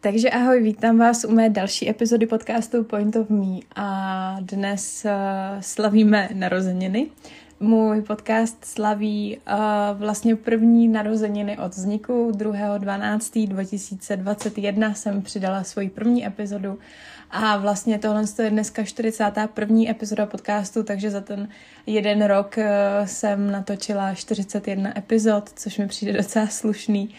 Takže ahoj, vítám vás u mé další epizody podcastu Point of Me a dnes uh, slavíme narozeniny. Můj podcast slaví uh, vlastně první narozeniny od vzniku 2.12.2021 jsem přidala svoji první epizodu a vlastně tohle je dneska 41. epizoda podcastu, takže za ten jeden rok uh, jsem natočila 41 epizod, což mi přijde docela slušný.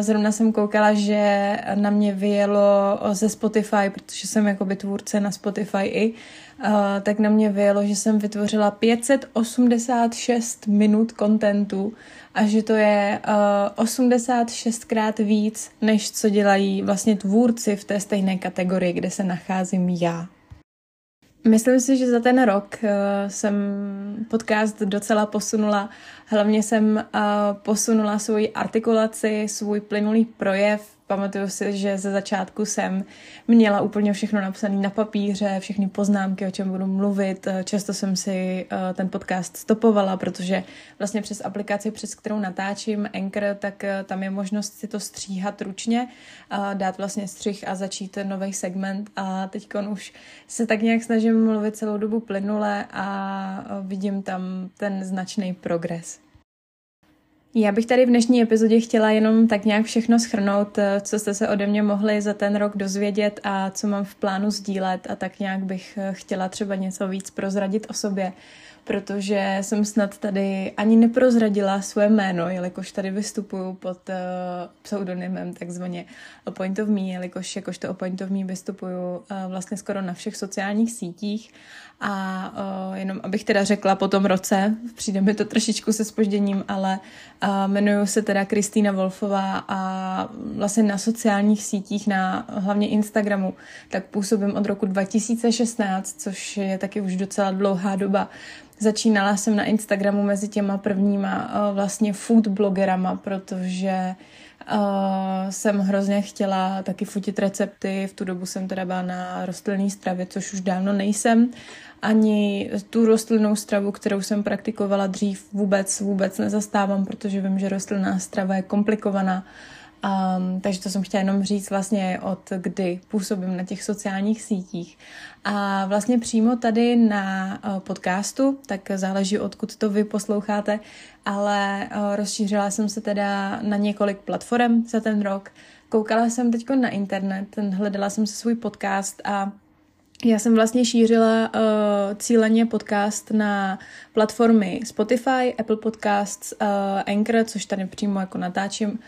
Zrovna jsem koukala, že na mě vyjelo ze Spotify, protože jsem jakoby tvůrce na Spotify i, tak na mě vyjelo, že jsem vytvořila 586 minut kontentu a že to je 86krát víc, než co dělají vlastně tvůrci v té stejné kategorii, kde se nacházím já. Myslím si, že za ten rok uh, jsem podcast docela posunula. Hlavně jsem posunula svoji artikulaci, svůj plynulý projev, Pamatuju si, že ze začátku jsem měla úplně všechno napsané na papíře, všechny poznámky, o čem budu mluvit. Často jsem si eh, ten podcast stopovala, protože vlastně přes aplikaci, přes kterou natáčím Anchor, tak eh, tam je možnost si to stříhat ručně, dát vlastně střih a začít nový segment. A teď už se tak nějak snažím mluvit celou dobu plynule a eh, vidím tam ten značný progres. Já bych tady v dnešní epizodě chtěla jenom tak nějak všechno schrnout, eh, co jste se ode mě mohli za ten rok dozvědět a co mám v plánu sdílet. A tak nějak bych eh, chtěla třeba něco víc prozradit o sobě, protože jsem snad tady ani neprozradila svoje jméno, jelikož tady vystupuju pod uh, pseudonymem takzvaně A Point of Me, jelikož jakožto A Point of Me vystupuju uh, vlastně skoro na všech sociálních sítích a uh, jenom abych teda řekla po tom roce, přijde mi to trošičku se spožděním, ale uh, jmenuju se teda Kristýna Wolfová a vlastně na sociálních sítích, na hlavně Instagramu, tak působím od roku 2016, což je taky už docela dlouhá doba. Začínala jsem na Instagramu mezi těma prvníma uh, vlastně food blogerama, protože Uh, jsem hrozně chtěla taky fotit recepty, v tu dobu jsem teda byla na rostlinné stravě, což už dávno nejsem ani tu rostlinnou stravu, kterou jsem praktikovala dřív, vůbec, vůbec nezastávám, protože vím, že rostlinná strava je komplikovaná. Um, takže to jsem chtěla jenom říct vlastně od kdy působím na těch sociálních sítích. A vlastně přímo tady na uh, podcastu, tak záleží odkud to vy posloucháte, ale uh, rozšířila jsem se teda na několik platform za ten rok. Koukala jsem teď na internet, hledala jsem se svůj podcast a já jsem vlastně šířila uh, cíleně podcast na platformy Spotify, Apple Podcasts, uh, Anchor, což tady přímo jako natáčím.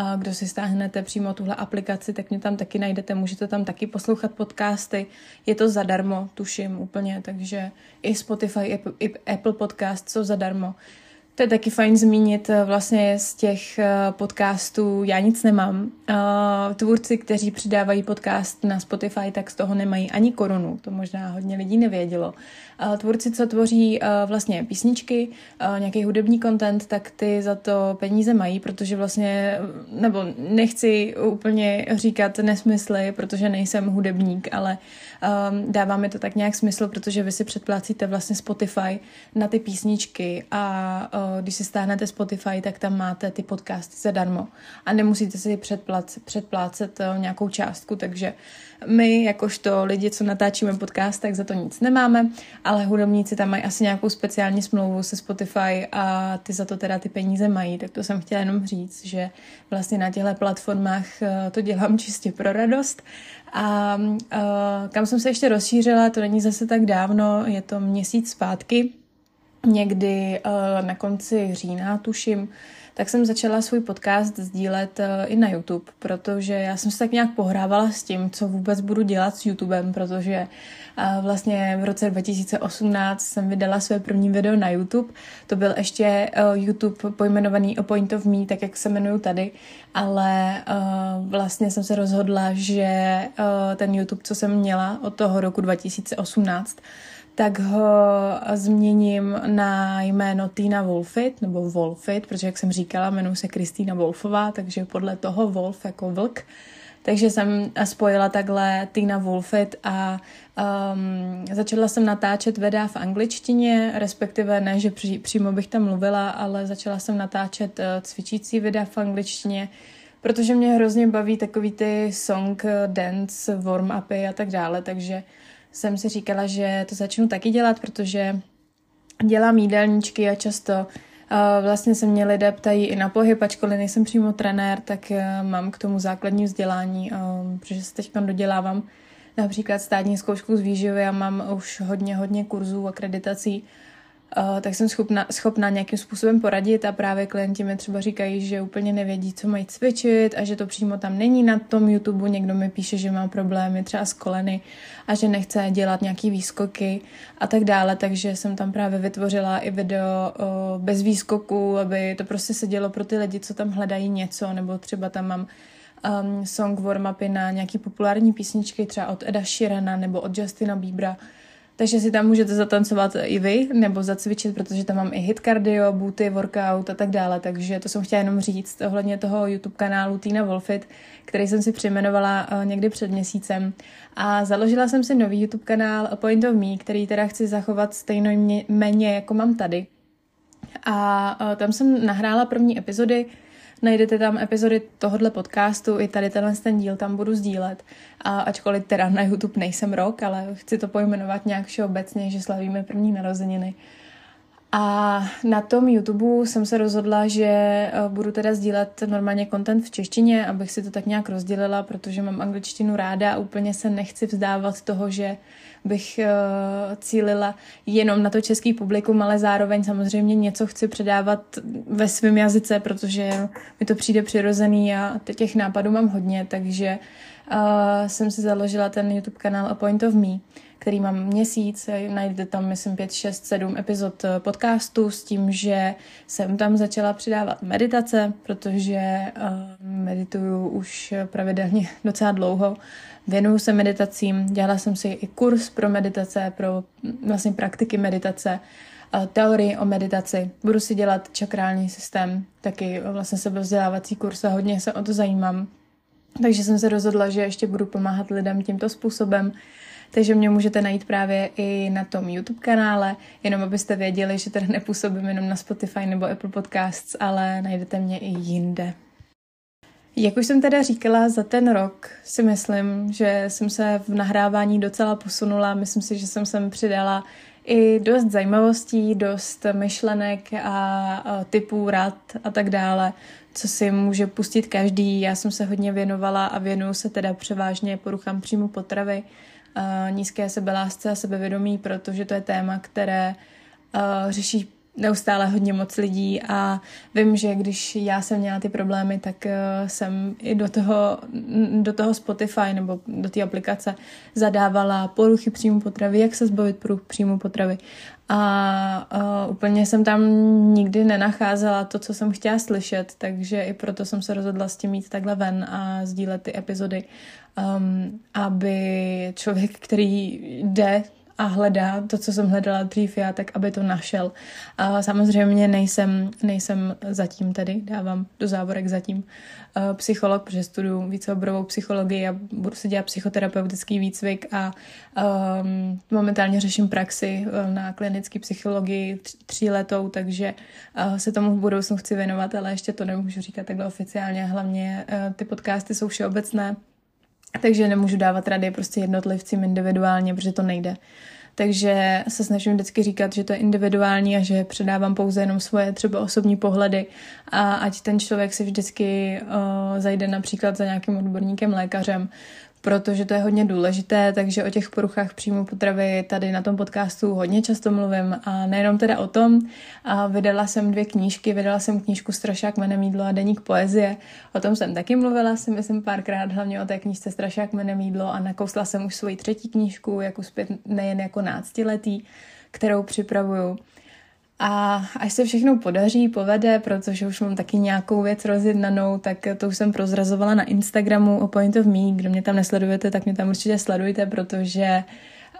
A kdo si stáhnete přímo tuhle aplikaci, tak mě tam taky najdete, můžete tam taky poslouchat podcasty. Je to zadarmo, tuším úplně, takže i Spotify, i Apple Podcast jsou zadarmo. To je taky fajn zmínit eh, vlastně z těch eh, podcastů. Já nic nemám. Eh, tvůrci, kteří přidávají podcast na Spotify, tak z toho nemají ani korunu. To možná hodně lidí nevědělo. Tvůrci, co tvoří vlastně písničky, nějaký hudební content, tak ty za to peníze mají, protože vlastně, nebo nechci úplně říkat nesmysly, protože nejsem hudebník, ale dává mi to tak nějak smysl, protože vy si předplácíte vlastně Spotify na ty písničky a když si stáhnete Spotify, tak tam máte ty podcasty zadarmo. A nemusíte si předplácet, předplácet eh, nějakou částku, takže my, jakožto lidi, co natáčíme podcast, tak za to nic nemáme, ale hudebníci tam mají asi nějakou speciální smlouvu se Spotify a ty za to teda ty peníze mají, tak to jsem chtěla jenom říct, že vlastně na těchto platformách eh, to dělám čistě pro radost. A uh, kam jsem se ještě rozšířila, to není zase tak dávno, je to měsíc zpátky, někdy uh, na konci října, tuším, tak jsem začala svůj podcast sdílet uh, i na YouTube, protože já jsem se tak nějak pohrávala s tím, co vůbec budu dělat s YouTubem, protože uh, vlastně v roce 2018 jsem vydala své první video na YouTube. To byl ještě YouTube pojmenovaný A Point of Me, tak jak se jmenuju tady, ale vlastně jsem se rozhodla, že ten YouTube, co jsem měla od toho roku 2018, tak ho změním na jméno Tina Wolfit, nebo Wolfit, protože jak jsem říkala, jmenuji se Kristýna Wolfová, takže podle toho Wolf jako vlk. Takže jsem spojila takhle Tina Wolfit a um, začala jsem natáčet videa v angličtině, respektive ne, že při, přímo bych tam mluvila, ale začala jsem natáčet uh, cvičící videa v angličtině, protože mě hrozně baví takový ty song, dance, warm-upy a tak dále, takže jsem si říkala, že to začnu taky dělat, protože dělám jídelníčky a často uh, vlastně se mě lidé ptají i na pohyb, ačkoliv nejsem přímo trenér, tak uh, mám k tomu základní vzdělání, uh, protože se teď dodělávám například státní zkoušku z výživy a mám už hodně, hodně kurzů, akreditací, Uh, tak jsem schopna, schopna nějakým způsobem poradit a právě klienti mi třeba říkají, že úplně nevědí, co mají cvičit a že to přímo tam není na tom YouTube. Někdo mi píše, že má problémy třeba s koleny a že nechce dělat nějaký výskoky a tak dále, takže jsem tam právě vytvořila i video uh, bez výskoku, aby to prostě se dělo pro ty lidi, co tam hledají něco, nebo třeba tam mám um, song warm-upy na nějaký populární písničky, třeba od Eda Sheerana nebo od Justina Biebera, takže si tam můžete zatancovat i vy, nebo zacvičit, protože tam mám i hit cardio, booty, workout a tak dále. Takže to jsem chtěla jenom říct ohledně toho YouTube kanálu Tina Wolfit, který jsem si přejmenovala uh, někdy před měsícem. A založila jsem si nový YouTube kanál Point of Me, který teda chci zachovat stejně méně, jako mám tady. A uh, tam jsem nahrála první epizody, Najdete tam epizody tohohle podcastu, i tady tenhle ten díl tam budu sdílet. A ačkoliv teda na YouTube nejsem rok, ale chci to pojmenovat nějak všeobecně, že slavíme první narozeniny. A na tom YouTube jsem se rozhodla, že eh, budu teda sdílet normálně content v češtině, abych si to tak nějak rozdělila, protože mám angličtinu ráda a úplně se nechci vzdávat toho, že bych uh, cílila jenom na to český publikum, ale zároveň samozřejmě něco chci předávat ve svém jazyce, protože mi to přijde přirozený a těch nápadů mám hodně, takže uh, jsem si založila ten YouTube kanál A Point of Me, který mám měsíc, najdete tam, myslím, 5, 6, 7 epizod eh, podcastu s tím, že jsem tam začala přidávat meditace, protože uh, medituju už pravidelně docela dlouho Věnuju se meditacím, dělala jsem si i kurz pro meditace, pro vlastně praktiky meditace, teorii o meditaci. Budu si dělat čakrální systém, taky vlastně sebevzdělávací kurz a hodně se o to zajímám. Takže jsem se rozhodla, že ještě budu pomáhat lidem tímto způsobem. Takže mě můžete najít právě i na tom YouTube kanále, jenom abyste věděli, že tady nepůsobím jenom na Spotify nebo Apple Podcasts, ale najdete mě i jinde. Jak už jsem teda říkala, za ten rok si myslím, že jsem se v nahrávání docela posunula. Myslím si, že jsem sem přidala i dost zajímavostí, dost myšlenek a typů rad a tak dále, co si může pustit každý. Já jsem se hodně věnovala a věnuju se teda převážně poruchám příjmu potravy, nízké sebelásce a sebevědomí, protože to je téma, které řeší neustále hodně moc lidí a vím, že když já jsem měla ty problémy, tak uh, jsem i do toho, do toho Spotify nebo do té aplikace zadávala poruchy příjmu potravy, jak se zbavit poruch příjmu potravy. A uh, úplně jsem tam nikdy nenacházela to, co jsem chtěla slyšet, takže i proto jsem se rozhodla s tím mít takhle ven a sdílet ty epizody, um, aby člověk, který jde a hledá to, co jsem hledala dřív já, tak aby to našel. A samozřejmě nejsem, nejsem zatím tedy, dávám do závorek zatím uh, psycholog, protože studuju víceoborovou psychologii a budu se dělat psychoterapeutický výcvik a um, momentálně řeším praxi uh, na klinické psychologii tří letou, takže uh, se tomu v budoucnu chci věnovat, ale ještě to nemůžu říkat takhle oficiálně. Hlavně uh, ty podcasty jsou všeobecné, takže nemůžu dávat rady prostě jednotlivcím individuálně, protože to nejde. Takže se snažím vždycky říkat, že to je individuální a že předávám pouze jenom svoje třeba osobní pohledy a ať ten člověk si vždycky uh, zajde například za nějakým odborníkem, lékařem, protože to je hodně důležité, takže o těch poruchách příjmu potravy tady na tom podcastu hodně často mluvím a nejenom teda o tom. A vydala jsem dvě knížky, vydala jsem knížku Strašák jménem jídlo a deník poezie. O tom jsem taky mluvila, si myslím párkrát, hlavně o té knížce Strašák jménem jídlo a nakousla jsem už svoji třetí knížku, jako zpět nejen jako náctiletý, kterou připravuju. A až se všechno podaří, povede, protože už mám taky nějakou věc rozjednanou, tak to už jsem prozrazovala na Instagramu o Point of Me. Kdo mě tam nesledujete, tak mě tam určitě sledujte, protože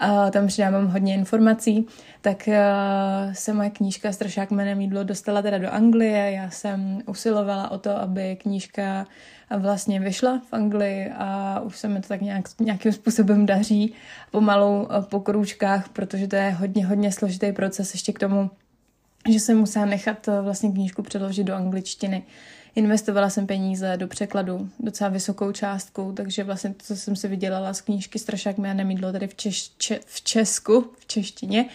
uh, tam přidávám hodně informací. Tak uh, se moje knížka Strašák jménem jídlo dostala teda do Anglie. Já jsem usilovala o to, aby knížka vlastně vyšla v Anglii a už se mi to tak nějak, nějakým způsobem daří pomalu po krůčkách, protože to je hodně, hodně složitý proces ještě k tomu že jsem musela nechat eh, vlastně knížku přeložit do angličtiny. Investovala jsem peníze do překladu docela vysokou částku, takže vlastně to, co jsem si vydělala z knížky Strašák mě nemídlo tady v, Češ, če, v Česku, v češtině,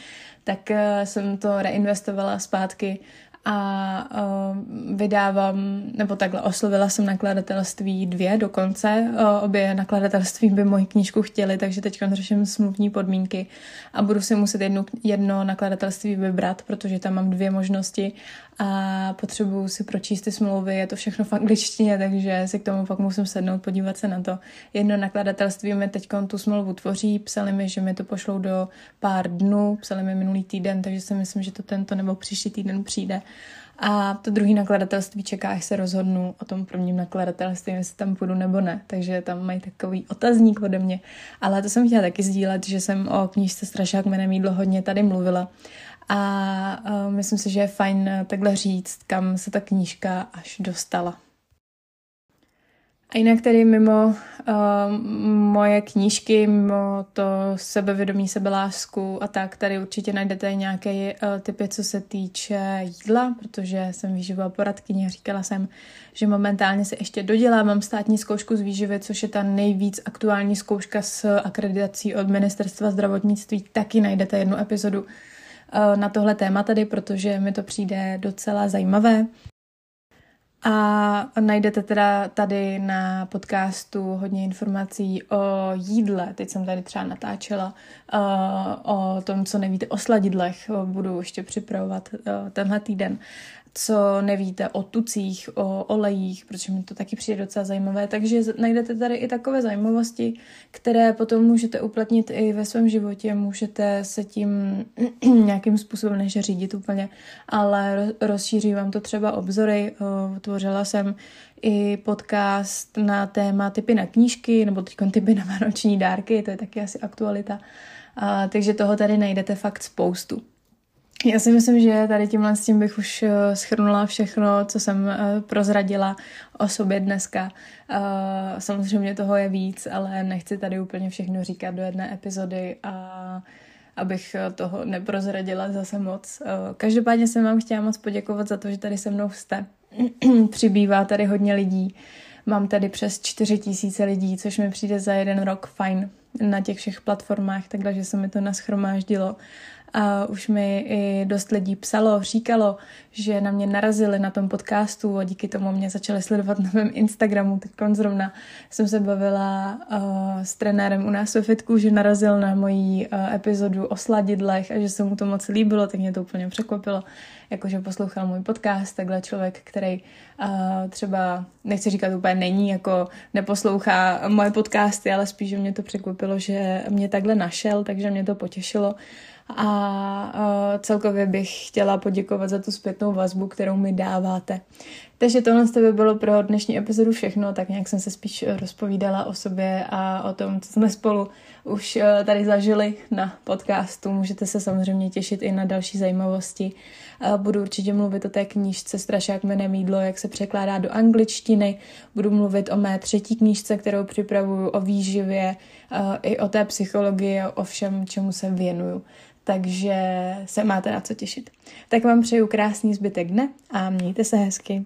tak uh, jsem to reinvestovala zpátky a uh, vydávám, nebo takhle oslovila jsem nakladatelství dvě dokonce. Uh, obě nakladatelství by moji knížku chtěli, takže teď řeším smluvní podmínky a budu si muset jednu, jedno nakladatelství vybrat, protože tam mám dvě možnosti a potřebuju si pročíst ty smlouvy, je to všechno v angličtině, takže si k tomu pak musím sednout, podívat se na to. Jedno nakladatelství mi teď tu smlouvu tvoří, psali mi, že mi to pošlou do pár dnů, psali mi minulý týden, takže si myslím, že to tento nebo příští týden přijde. A to druhý nakladatelství čeká, až se rozhodnu o tom prvním nakladatelství, jestli tam půjdu nebo ne. Takže tam mají takový otazník ode mě. Ale to jsem chtěla taky sdílet, že jsem o knížce Strašák jménem jídlo hodně tady mluvila. A uh, myslím si, že je fajn takhle říct, kam se ta knížka až dostala. A jinak tedy mimo uh, moje knížky, mimo to sebevědomí, sebelásku a tak, tady určitě najdete nějaké uh, typy, co se týče jídla, protože jsem výživová poradkyně a říkala jsem, že momentálně se ještě dodělávám státní zkoušku z výživy, což je ta nejvíc aktuální zkouška s akreditací od Ministerstva zdravotnictví. Taky najdete jednu epizodu uh, na tohle téma tady, protože mi to přijde docela zajímavé. A najdete teda tady na podcastu hodně informací o jídle. Teď jsem tady třeba natáčela uh, o tom, co nevíte o sladidlech. Budu ještě připravovat uh, tenhle týden co nevíte o tucích, o olejích, protože mi to taky přijde docela zajímavé. Takže najdete tady i takové zajímavosti, které potom můžete uplatnit i ve svém životě. Můžete se tím nějakým způsobem než řídit úplně, ale rozšíří vám to třeba obzory. Tvořila jsem i podcast na téma typy na knížky, nebo teď typy na vánoční dárky, to je taky asi aktualita. A, takže toho tady najdete fakt spoustu. Já si myslím, že tady tímhle s tím bych už eh, schrnula všechno, co jsem eh, prozradila o sobě dneska. Eh, samozřejmě toho je víc, ale nechci tady úplně všechno říkat do jedné epizody a abych toho neprozradila zase moc. Každopádně jsem vám chtěla moc poděkovat za to, že tady se mnou jste. Přibývá tady hodně lidí. Mám tady přes 4 tisíce lidí, což mi přijde za jeden rok fajn na těch všech platformách, takže se mi to naschromáždilo a už mi i dost lidí psalo, říkalo, že na mě narazili na tom podcastu a díky tomu mě začali sledovat na mém Instagramu. Teď zrovna jsem se bavila uh, s trenérem u nás ve Fitku, že narazil na moji uh, epizodu o sladidlech a že se mu to moc líbilo, tak mě to úplně překvapilo, jakože poslouchal můj podcast, takhle člověk, který uh, třeba, nechci říkat úplně není, jako neposlouchá moje podcasty, ale spíš, že mě to překvapilo, že mě takhle našel, takže mě to potěšilo a celkově bych chtěla poděkovat za tu zpětnou vazbu, kterou mi dáváte. Takže tohle by bylo pro dnešní epizodu všechno, tak nějak jsem se spíš rozpovídala o sobě a o tom, co jsme spolu už e, tady zažili na podcastu. Můžete se samozřejmě těšit i na další zajímavosti. Budu určitě mluvit o té knížce Strašák jménem mídlo, jak se překládá do angličtiny. Budu mluvit o mé třetí knížce, kterou připravuju, o výživě, i o té psychologii, o všem, čemu se věnuju takže se máte na co těšit. Tak vám přeju krásný zbytek dne a mějte se hezky.